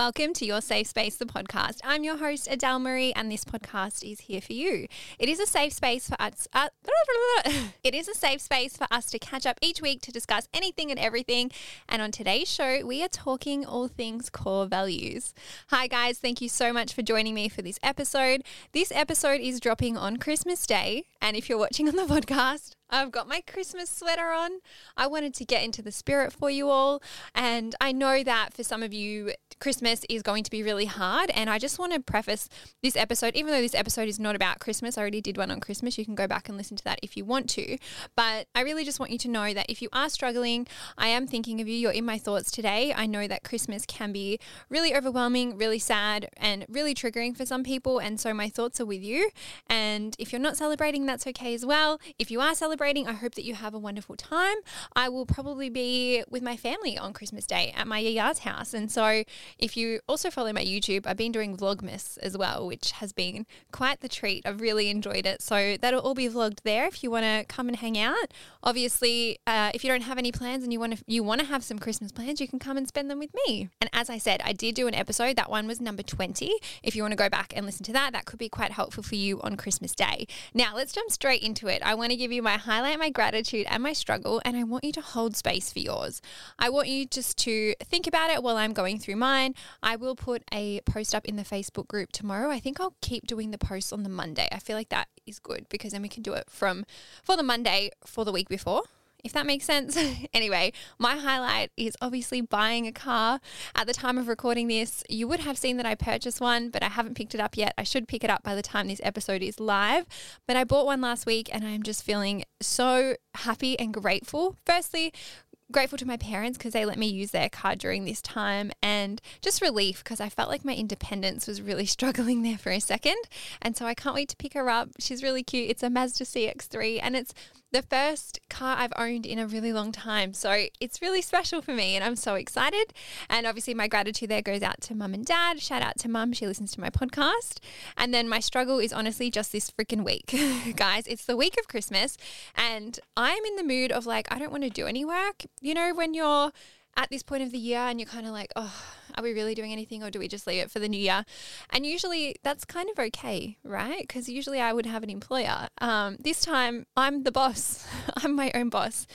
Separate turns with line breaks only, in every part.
Welcome to Your Safe Space, the podcast. I'm your host, Adele Marie, and this podcast is here for you. It is a safe space for us. Uh, it is a safe space for us to catch up each week to discuss anything and everything. And on today's show, we are talking all things core values. Hi, guys. Thank you so much for joining me for this episode. This episode is dropping on Christmas Day. And if you're watching on the podcast, I've got my Christmas sweater on. I wanted to get into the spirit for you all. And I know that for some of you, Christmas is going to be really hard. And I just want to preface this episode, even though this episode is not about Christmas, I already did one on Christmas. You can go back and listen to that if you want to. But I really just want you to know that if you are struggling, I am thinking of you. You're in my thoughts today. I know that Christmas can be really overwhelming, really sad, and really triggering for some people. And so my thoughts are with you. And if you're not celebrating, that's okay as well. If you are celebrating, I hope that you have a wonderful time. I will probably be with my family on Christmas Day at my yard's house. And so if you also follow my YouTube, I've been doing Vlogmas as well, which has been quite the treat. I've really enjoyed it. So that'll all be vlogged there if you want to come and hang out. Obviously, uh, if you don't have any plans and you want to you want to have some Christmas plans, you can come and spend them with me. And as I said, I did do an episode. That one was number 20. If you want to go back and listen to that, that could be quite helpful for you on Christmas Day. Now, let's jump straight into it. I want to give you my highlight, my gratitude, and my struggle, and I want you to hold space for yours. I want you just to think about it while I'm going through mine. I will put a post up in the Facebook group tomorrow. I think I'll keep doing the posts on the Monday. I feel like that is good because then we can do it from for the Monday for the week before if that makes sense. anyway, my highlight is obviously buying a car. At the time of recording this, you would have seen that I purchased one, but I haven't picked it up yet. I should pick it up by the time this episode is live. But I bought one last week and I'm just feeling so happy and grateful. Firstly, grateful to my parents because they let me use their car during this time and just relief because I felt like my independence was really struggling there for a second. And so I can't wait to pick her up. She's really cute. It's a Mazda CX3 and it's the first car I've owned in a really long time. So it's really special for me and I'm so excited. And obviously, my gratitude there goes out to mum and dad. Shout out to mum, she listens to my podcast. And then my struggle is honestly just this freaking week. Guys, it's the week of Christmas and I'm in the mood of like, I don't want to do any work. You know, when you're at this point of the year and you're kind of like, oh, are we really doing anything or do we just leave it for the new year? And usually that's kind of okay, right? Because usually I would have an employer. Um, this time I'm the boss, I'm my own boss.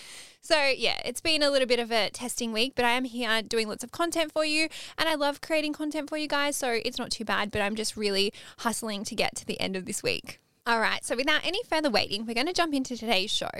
So, yeah, it's been a little bit of a testing week, but I am here doing lots of content for you. And I love creating content for you guys. So, it's not too bad, but I'm just really hustling to get to the end of this week. All right, so without any further waiting, we're going to jump into today's show.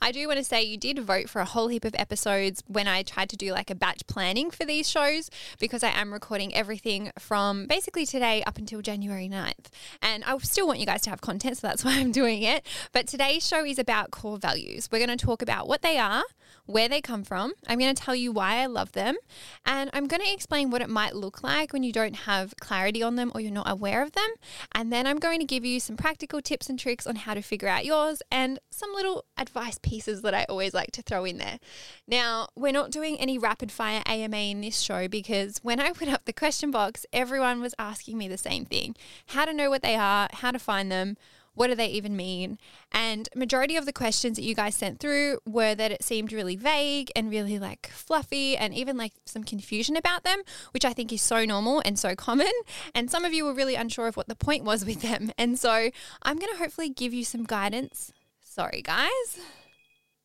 I do want to say you did vote for a whole heap of episodes when I tried to do like a batch planning for these shows because I am recording everything from basically today up until January 9th. And I still want you guys to have content, so that's why I'm doing it. But today's show is about core values. We're going to talk about what they are, where they come from. I'm going to tell you why I love them. And I'm going to explain what it might look like when you don't have clarity on them or you're not aware of them. And then I'm going to give you some practical tips and tricks on how to figure out yours and some little advice pieces that I always like to throw in there. Now, we're not doing any rapid fire AMA in this show because when I put up the question box, everyone was asking me the same thing how to know what they are, how to find them what do they even mean? And majority of the questions that you guys sent through were that it seemed really vague and really like fluffy and even like some confusion about them, which I think is so normal and so common. And some of you were really unsure of what the point was with them. And so I'm going to hopefully give you some guidance. Sorry, guys.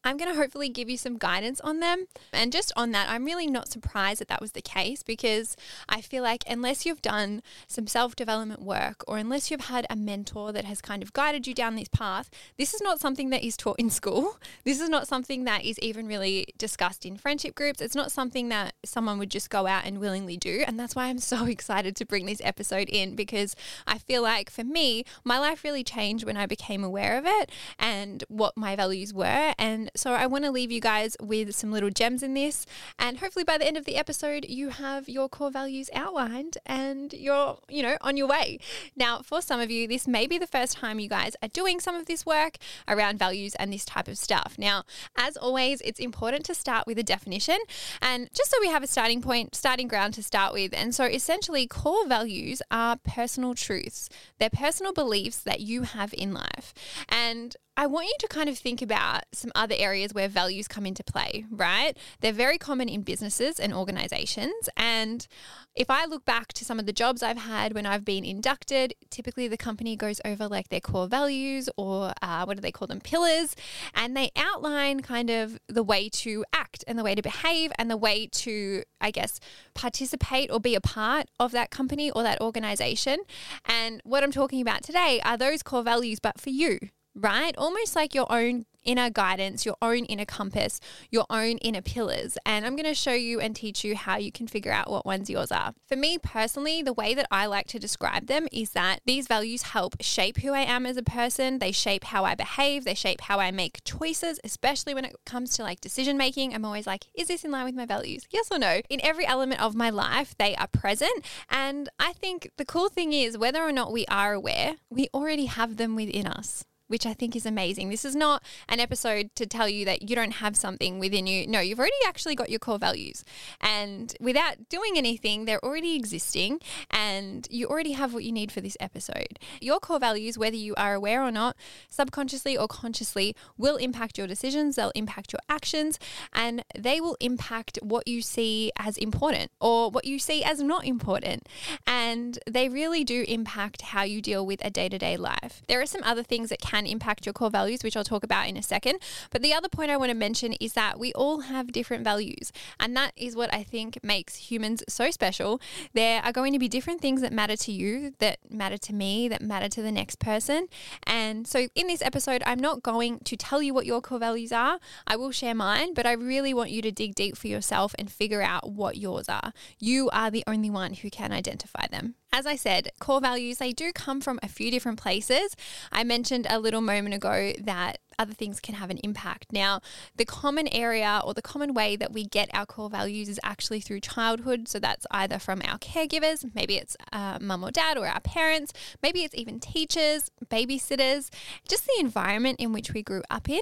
I'm going to hopefully give you some guidance on them. And just on that, I'm really not surprised that that was the case because I feel like unless you've done some self development work or unless you've had a mentor that has kind of guided you down this path, this is not something that is taught in school. This is not something that is even really discussed in friendship groups. It's not something that someone would just go out and willingly do. And that's why I'm so excited to bring this episode in because I feel like for me, my life really changed when I became aware of it and what my values were. And So I want to leave you guys with some little gems in this. And hopefully by the end of the episode, you have your core values outlined and you're, you know, on your way. Now, for some of you, this may be the first time you guys are doing some of this work around values and this type of stuff. Now, as always, it's important to start with a definition and just so we have a starting point, starting ground to start with. And so essentially, core values are personal truths, they're personal beliefs that you have in life. And I want you to kind of think about some other areas where values come into play, right? They're very common in businesses and organizations. And if I look back to some of the jobs I've had when I've been inducted, typically the company goes over like their core values or uh, what do they call them, pillars, and they outline kind of the way to act and the way to behave and the way to, I guess, participate or be a part of that company or that organization. And what I'm talking about today are those core values, but for you, right? Almost like your own inner guidance, your own inner compass, your own inner pillars. And I'm going to show you and teach you how you can figure out what ones yours are. For me personally, the way that I like to describe them is that these values help shape who I am as a person. They shape how I behave, they shape how I make choices, especially when it comes to like decision making. I'm always like, is this in line with my values? Yes or no? In every element of my life, they are present. And I think the cool thing is, whether or not we are aware, we already have them within us which I think is amazing. This is not an episode to tell you that you don't have something within you. No, you've already actually got your core values. And without doing anything, they're already existing and you already have what you need for this episode. Your core values, whether you are aware or not, subconsciously or consciously, will impact your decisions, they'll impact your actions, and they will impact what you see as important or what you see as not important. And they really do impact how you deal with a day to day life. There are some other things that can can impact your core values, which I'll talk about in a second. But the other point I want to mention is that we all have different values. And that is what I think makes humans so special. There are going to be different things that matter to you, that matter to me, that matter to the next person. And so in this episode, I'm not going to tell you what your core values are. I will share mine, but I really want you to dig deep for yourself and figure out what yours are. You are the only one who can identify them. As I said, core values, they do come from a few different places. I mentioned a little moment ago that other things can have an impact. Now, the common area or the common way that we get our core values is actually through childhood. So that's either from our caregivers, maybe it's uh, mum or dad or our parents, maybe it's even teachers, babysitters, just the environment in which we grew up in.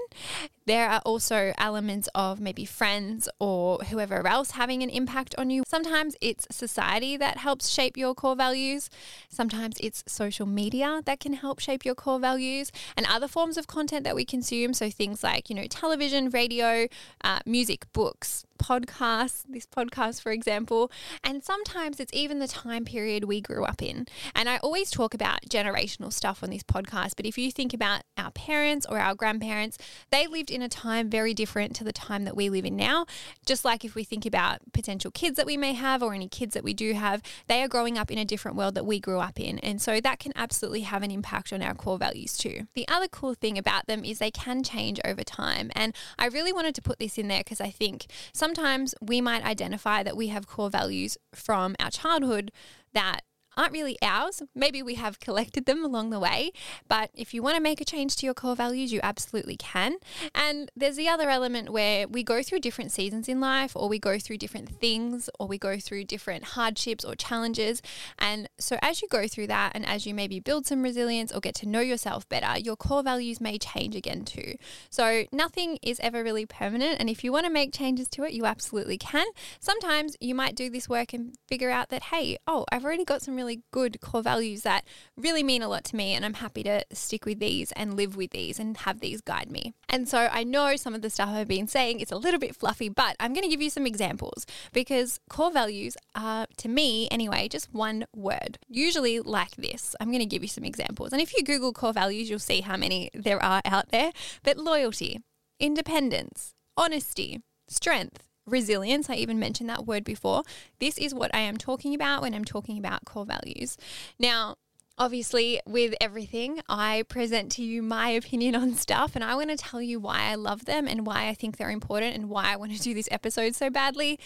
There are also elements of maybe friends or whoever else having an impact on you. Sometimes it's society that helps shape your core values. Sometimes it's social media that can help shape your core values and other forms of content that we consume. So things like, you know, television, radio, uh, music, books, podcasts, this podcast, for example. And sometimes it's even the time period we grew up in. And I always talk about generational stuff on this podcast, but if you think about our parents or our grandparents, they lived in a time very different to the time that we live in now. Just like if we think about potential kids that we may have or any kids that we do have, they are growing up in a different world that we grew up in. And so that can absolutely have an impact on our core values too. The other cool thing about them is they can change over time. And I really wanted to put this in there because I think some sometimes we might identify that we have core values from our childhood that aren't really ours. Maybe we have collected them along the way, but if you want to make a change to your core values, you absolutely can. And there's the other element where we go through different seasons in life, or we go through different things, or we go through different hardships or challenges. And so, as you go through that, and as you maybe build some resilience or get to know yourself better, your core values may change again too. So, nothing is ever really permanent. And if you want to make changes to it, you absolutely can. Sometimes you might do this work and figure out that, hey, oh, I've already got some really really good core values that really mean a lot to me. And I'm happy to stick with these and live with these and have these guide me. And so I know some of the stuff I've been saying is a little bit fluffy, but I'm going to give you some examples because core values are, to me anyway, just one word, usually like this. I'm going to give you some examples. And if you Google core values, you'll see how many there are out there. But loyalty, independence, honesty, strength, resilience. I even mentioned that word before. This is what I am talking about when I'm talking about core values. Now, Obviously, with everything, I present to you my opinion on stuff, and I want to tell you why I love them and why I think they're important and why I want to do this episode so badly.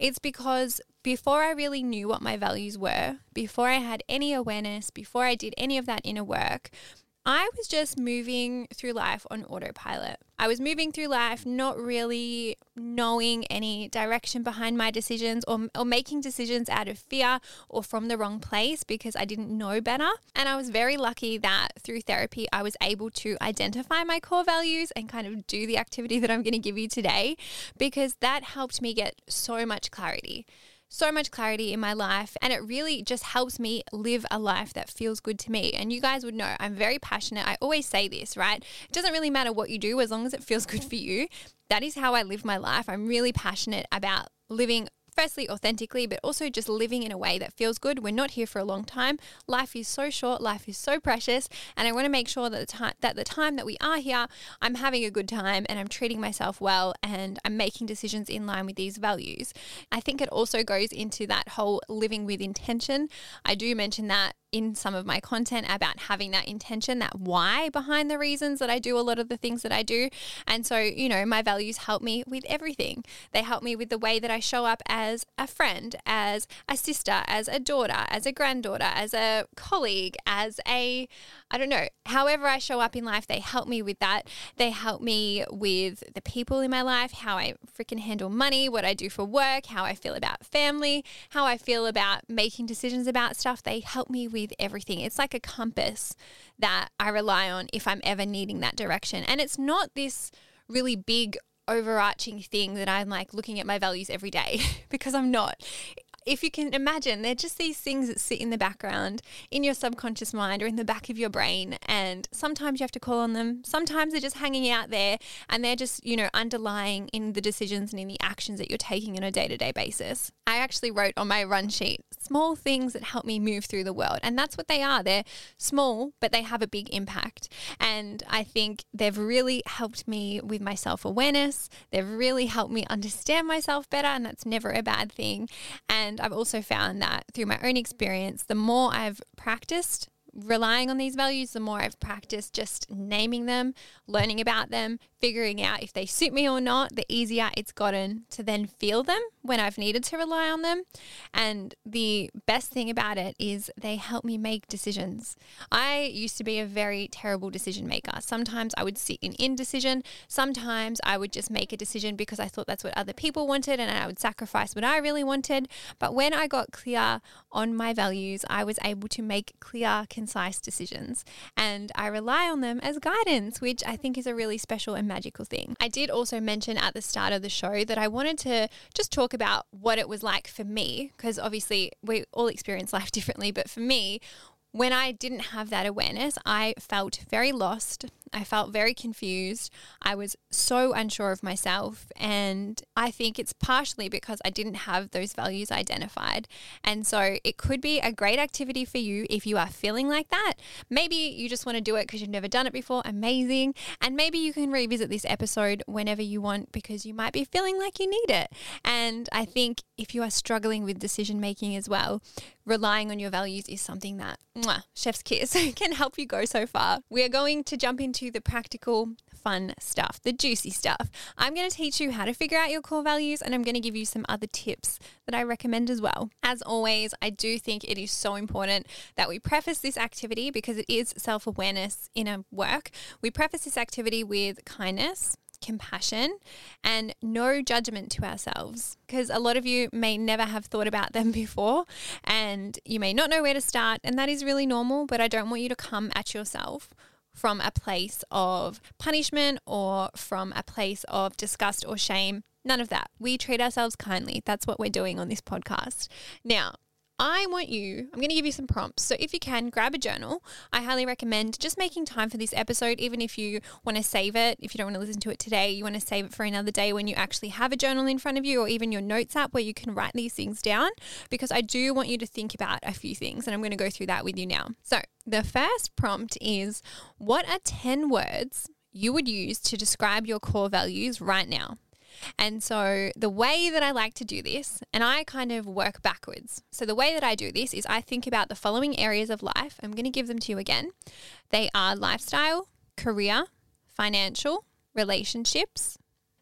It's because before I really knew what my values were, before I had any awareness, before I did any of that inner work, I was just moving through life on autopilot. I was moving through life not really knowing any direction behind my decisions or, or making decisions out of fear or from the wrong place because I didn't know better. And I was very lucky that through therapy, I was able to identify my core values and kind of do the activity that I'm going to give you today because that helped me get so much clarity so much clarity in my life and it really just helps me live a life that feels good to me. And you guys would know I'm very passionate. I always say this, right? It doesn't really matter what you do as long as it feels good for you. That is how I live my life. I'm really passionate about living firstly authentically, but also just living in a way that feels good. We're not here for a long time. Life is so short, life is so precious, and I want to make sure that the time that the time that we are here, I'm having a good time and I'm treating myself well and I'm making decisions in line with these values. I think it also goes into that whole living with intention. I do mention that in some of my content about having that intention, that why behind the reasons that I do a lot of the things that I do. And so, you know, my values help me with everything. They help me with the way that I show up as a friend, as a sister, as a daughter, as a granddaughter, as a colleague, as a, I don't know, however I show up in life, they help me with that. They help me with the people in my life, how I freaking handle money, what I do for work, how I feel about family, how I feel about making decisions about stuff. They help me with with everything. It's like a compass that I rely on if I'm ever needing that direction. And it's not this really big overarching thing that I'm like looking at my values every day because I'm not if you can imagine, they're just these things that sit in the background in your subconscious mind or in the back of your brain. And sometimes you have to call on them. Sometimes they're just hanging out there and they're just, you know, underlying in the decisions and in the actions that you're taking on a day to day basis. I actually wrote on my run sheet small things that help me move through the world. And that's what they are. They're small, but they have a big impact. And I think they've really helped me with my self awareness. They've really helped me understand myself better. And that's never a bad thing. And and I've also found that through my own experience, the more I've practiced relying on these values, the more I've practiced just naming them, learning about them, figuring out if they suit me or not, the easier it's gotten to then feel them when I've needed to rely on them. And the best thing about it is they help me make decisions. I used to be a very terrible decision maker. Sometimes I would sit in indecision, sometimes I would just make a decision because I thought that's what other people wanted and I would sacrifice what I really wanted. But when I got clear on my values, I was able to make clear, concise decisions. And I rely on them as guidance, which I think is a really special and magical thing. I did also mention at the start of the show that I wanted to just talk about what it was like for me, because obviously we all experience life differently, but for me, when I didn't have that awareness, I felt very lost. I felt very confused. I was so unsure of myself. And I think it's partially because I didn't have those values identified. And so it could be a great activity for you if you are feeling like that. Maybe you just want to do it because you've never done it before. Amazing. And maybe you can revisit this episode whenever you want because you might be feeling like you need it. And I think if you are struggling with decision making as well, relying on your values is something that, mwah, chef's kiss, can help you go so far. We are going to jump into the practical, fun stuff, the juicy stuff. I'm going to teach you how to figure out your core values and I'm going to give you some other tips that I recommend as well. As always, I do think it is so important that we preface this activity because it is self awareness in a work. We preface this activity with kindness compassion and no judgment to ourselves because a lot of you may never have thought about them before and you may not know where to start and that is really normal but I don't want you to come at yourself from a place of punishment or from a place of disgust or shame. None of that. We treat ourselves kindly. That's what we're doing on this podcast. Now, I want you, I'm going to give you some prompts. So if you can, grab a journal. I highly recommend just making time for this episode, even if you want to save it. If you don't want to listen to it today, you want to save it for another day when you actually have a journal in front of you or even your notes app where you can write these things down, because I do want you to think about a few things. And I'm going to go through that with you now. So the first prompt is what are 10 words you would use to describe your core values right now? And so the way that I like to do this, and I kind of work backwards. So the way that I do this is I think about the following areas of life. I'm going to give them to you again. They are lifestyle, career, financial, relationships.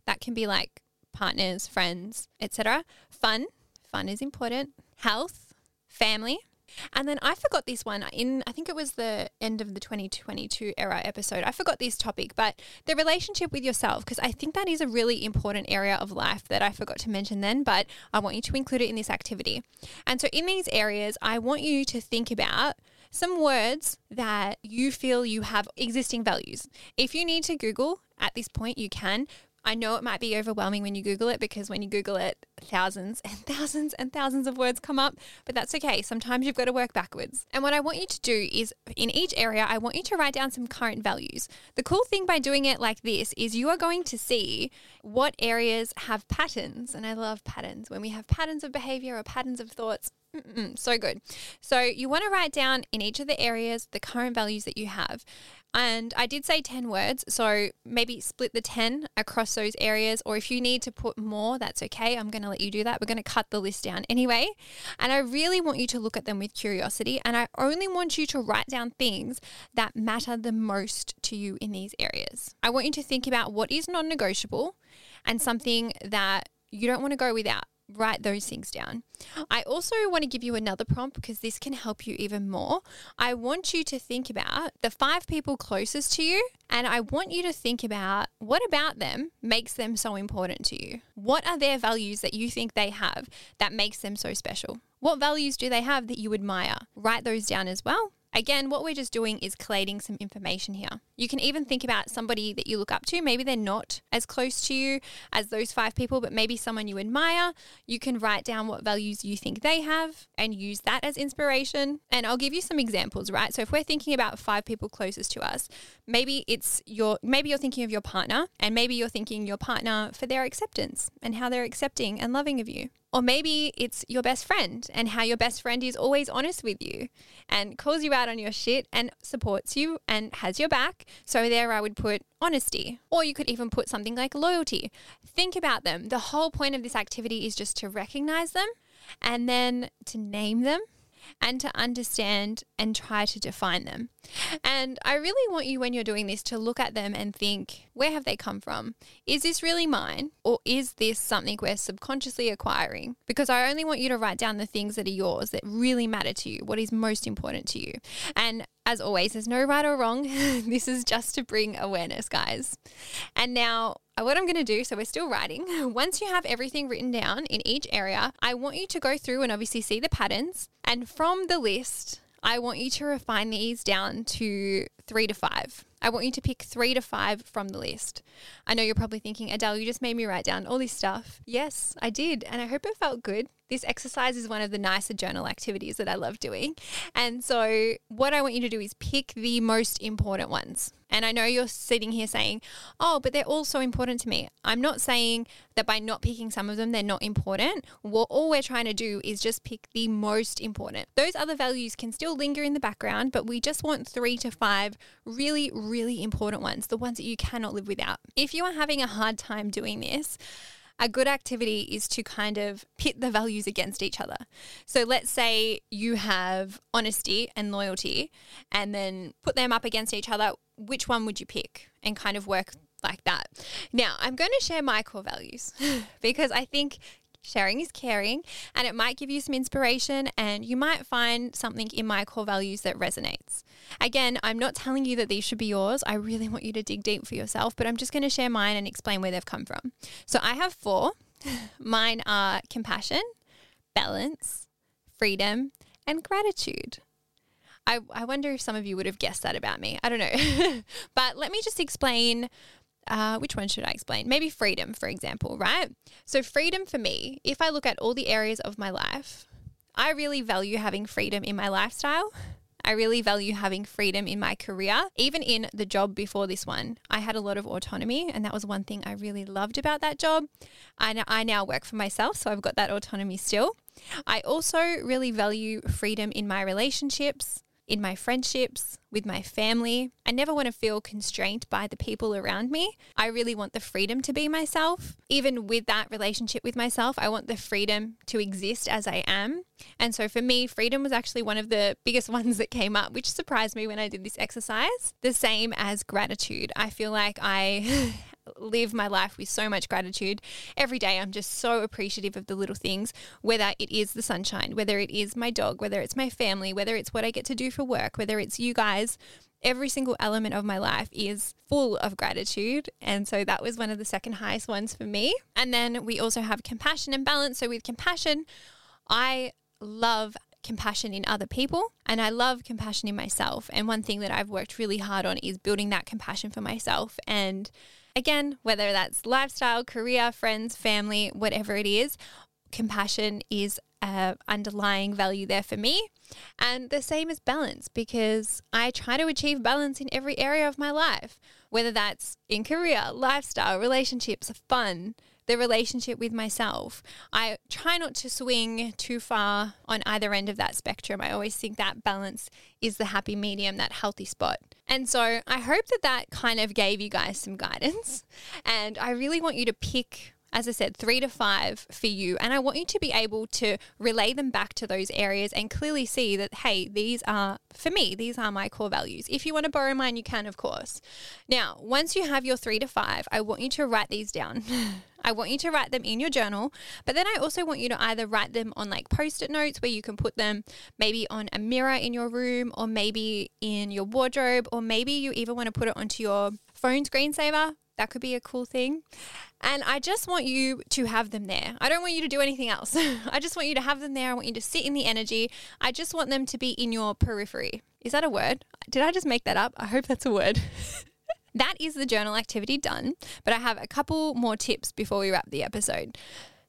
That can be like partners, friends, etc. Fun, fun is important. Health, family, And then I forgot this one in, I think it was the end of the 2022 era episode. I forgot this topic, but the relationship with yourself, because I think that is a really important area of life that I forgot to mention then, but I want you to include it in this activity. And so in these areas, I want you to think about some words that you feel you have existing values. If you need to Google at this point, you can. I know it might be overwhelming when you Google it because when you Google it, thousands and thousands and thousands of words come up, but that's okay. Sometimes you've got to work backwards. And what I want you to do is in each area, I want you to write down some current values. The cool thing by doing it like this is you are going to see what areas have patterns. And I love patterns. When we have patterns of behavior or patterns of thoughts, Mm-mm, so good. So you want to write down in each of the areas the current values that you have. And I did say 10 words, so maybe split the 10 across those areas, or if you need to put more, that's okay. I'm going to let you do that. We're going to cut the list down anyway. And I really want you to look at them with curiosity, and I only want you to write down things that matter the most to you in these areas. I want you to think about what is non negotiable and something that you don't want to go without write those things down. I also want to give you another prompt because this can help you even more. I want you to think about the five people closest to you and I want you to think about what about them makes them so important to you? What are their values that you think they have that makes them so special? What values do they have that you admire? Write those down as well. Again, what we're just doing is collating some information here. You can even think about somebody that you look up to. Maybe they're not as close to you as those five people, but maybe someone you admire. You can write down what values you think they have and use that as inspiration. And I'll give you some examples, right? So if we're thinking about five people closest to us, maybe it's your maybe you're thinking of your partner and maybe you're thinking your partner for their acceptance and how they're accepting and loving of you. Or maybe it's your best friend and how your best friend is always honest with you and calls you out on your shit and supports you and has your back. So there I would put honesty. Or you could even put something like loyalty. Think about them. The whole point of this activity is just to recognize them and then to name them and to understand and try to define them. And I really want you, when you're doing this, to look at them and think, where have they come from? Is this really mine? Or is this something we're subconsciously acquiring? Because I only want you to write down the things that are yours that really matter to you, what is most important to you. And as always, there's no right or wrong. this is just to bring awareness, guys. And now, uh, what I'm going to do, so we're still writing. Once you have everything written down in each area, I want you to go through and obviously see the patterns. And from the list, I want you to refine these down to three to five. I want you to pick three to five from the list. I know you're probably thinking, Adele, you just made me write down all this stuff. Yes, I did. And I hope it felt good. This exercise is one of the nicer journal activities that I love doing. And so, what I want you to do is pick the most important ones. And I know you're sitting here saying, oh, but they're all so important to me. I'm not saying that by not picking some of them, they're not important. What all we're trying to do is just pick the most important. Those other values can still linger in the background, but we just want three to five really, really important ones, the ones that you cannot live without. If you are having a hard time doing this, a good activity is to kind of pit the values against each other. So let's say you have honesty and loyalty and then put them up against each other. Which one would you pick and kind of work like that? Now, I'm going to share my core values because I think Sharing is caring, and it might give you some inspiration, and you might find something in my core values that resonates. Again, I'm not telling you that these should be yours. I really want you to dig deep for yourself, but I'm just going to share mine and explain where they've come from. So I have four. Mine are compassion, balance, freedom, and gratitude. I, I wonder if some of you would have guessed that about me. I don't know. but let me just explain uh, which one should I explain? Maybe freedom, for example, right? So, freedom for me, if I look at all the areas of my life, I really value having freedom in my lifestyle. I really value having freedom in my career. Even in the job before this one, I had a lot of autonomy, and that was one thing I really loved about that job. I, I now work for myself, so I've got that autonomy still. I also really value freedom in my relationships in my friendships, with my family. I never want to feel constrained by the people around me. I really want the freedom to be myself. Even with that relationship with myself, I want the freedom to exist as I am. And so for me, freedom was actually one of the biggest ones that came up, which surprised me when I did this exercise. The same as gratitude. I feel like I live my life with so much gratitude. Every day, I'm just so appreciative of the little things, whether it is the sunshine, whether it is my dog, whether it's my family, whether it's what I get to do for work, whether it's you guys. Every single element of my life is full of gratitude. And so that was one of the second highest ones for me. And then we also have compassion and balance. So, with compassion, I love compassion in other people and I love compassion in myself. And one thing that I've worked really hard on is building that compassion for myself. And again, whether that's lifestyle, career, friends, family, whatever it is, compassion is a underlying value there for me. And the same as balance because I try to achieve balance in every area of my life, whether that's in career, lifestyle, relationships, fun, the relationship with myself. I try not to swing too far on either end of that spectrum. I always think that balance is the happy medium, that healthy spot. And so I hope that that kind of gave you guys some guidance. And I really want you to pick as I said, three to five for you. And I want you to be able to relay them back to those areas and clearly see that, hey, these are, for me, these are my core values. If you want to borrow mine, you can, of course. Now, once you have your three to five, I want you to write these down. I want you to write them in your journal, but then I also want you to either write them on like post it notes where you can put them maybe on a mirror in your room or maybe in your wardrobe, or maybe you even want to put it onto your phone screensaver that could be a cool thing. And I just want you to have them there. I don't want you to do anything else. I just want you to have them there. I want you to sit in the energy. I just want them to be in your periphery. Is that a word? Did I just make that up? I hope that's a word. that is the journal activity done. But I have a couple more tips before we wrap the episode.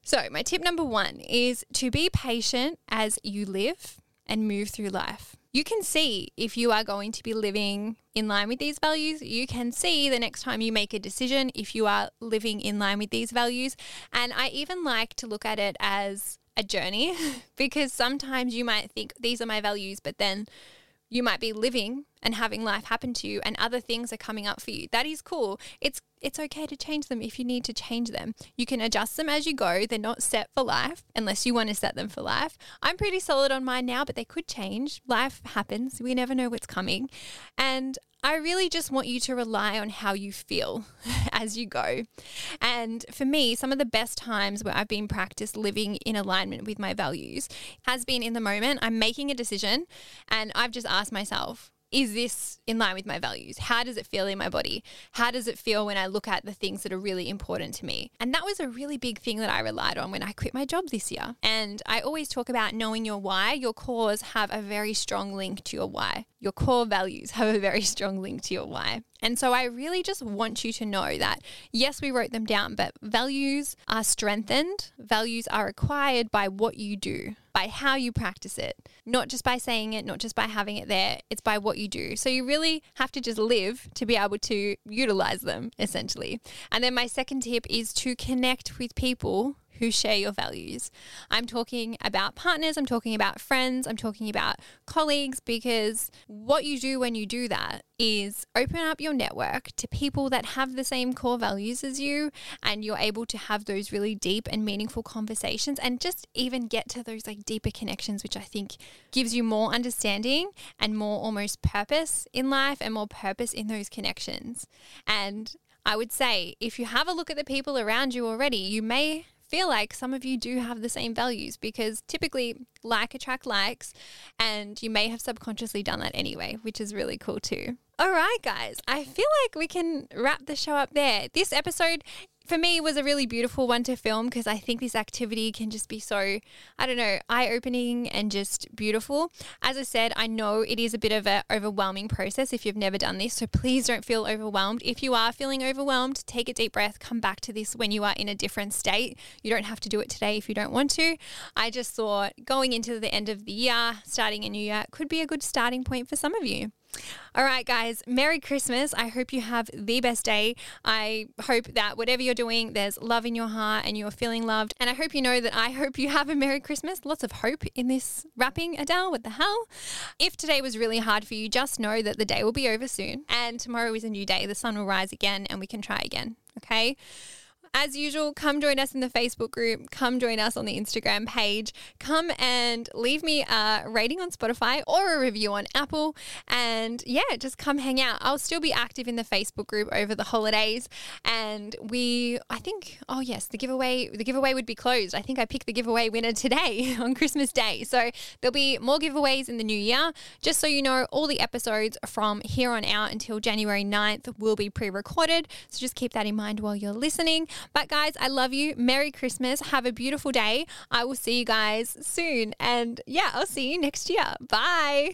So, my tip number one is to be patient as you live and move through life you can see if you are going to be living in line with these values. You can see the next time you make a decision if you are living in line with these values. And I even like to look at it as a journey because sometimes you might think these are my values, but then you might be living and having life happen to you and other things are coming up for you. That is cool. It's it's okay to change them if you need to change them. You can adjust them as you go. They're not set for life unless you want to set them for life. I'm pretty solid on mine now, but they could change. Life happens. We never know what's coming. And I really just want you to rely on how you feel as you go. And for me, some of the best times where I've been practiced living in alignment with my values has been in the moment I'm making a decision and I've just asked myself, is this in line with my values? How does it feel in my body? How does it feel when I look at the things that are really important to me? And that was a really big thing that I relied on when I quit my job this year. And I always talk about knowing your why. Your cores have a very strong link to your why. Your core values have a very strong link to your why. And so I really just want you to know that yes, we wrote them down, but values are strengthened, values are acquired by what you do, by how you practice it, not just by saying it, not just by having it there, it's by what you do. So you really have to just live to be able to utilize them essentially. And then my second tip is to connect with people who share your values. I'm talking about partners, I'm talking about friends, I'm talking about colleagues, because what you do when you do that is open up your network to people that have the same core values as you, and you're able to have those really deep and meaningful conversations and just even get to those like deeper connections, which I think gives you more understanding and more almost purpose in life and more purpose in those connections. And I would say if you have a look at the people around you already, you may feel like some of you do have the same values because typically like attract likes and you may have subconsciously done that anyway, which is really cool too. All right, guys, I feel like we can wrap the show up there. This episode for me it was a really beautiful one to film because I think this activity can just be so, I don't know, eye opening and just beautiful. As I said, I know it is a bit of an overwhelming process if you've never done this. So please don't feel overwhelmed. If you are feeling overwhelmed, take a deep breath, come back to this when you are in a different state. You don't have to do it today if you don't want to. I just thought going into the end of the year, starting a new year, could be a good starting point for some of you. All right, guys, Merry Christmas. I hope you have the best day. I hope that whatever you're doing, there's love in your heart and you're feeling loved. And I hope you know that I hope you have a Merry Christmas. Lots of hope in this wrapping, Adele. What the hell? If today was really hard for you, just know that the day will be over soon and tomorrow is a new day. The sun will rise again and we can try again. Okay. As usual, come join us in the Facebook group, come join us on the Instagram page, come and leave me a rating on Spotify or a review on Apple. And yeah, just come hang out. I'll still be active in the Facebook group over the holidays. And we, I think, oh yes, the giveaway, the giveaway would be closed. I think I picked the giveaway winner today on Christmas Day. So there'll be more giveaways in the new year. Just so you know, all the episodes from here on out until January 9th will be pre recorded. So just keep that in mind while you're listening. But guys, I love you. Merry Christmas. Have a beautiful day. I will see you guys soon. And yeah, I'll see you next year. Bye.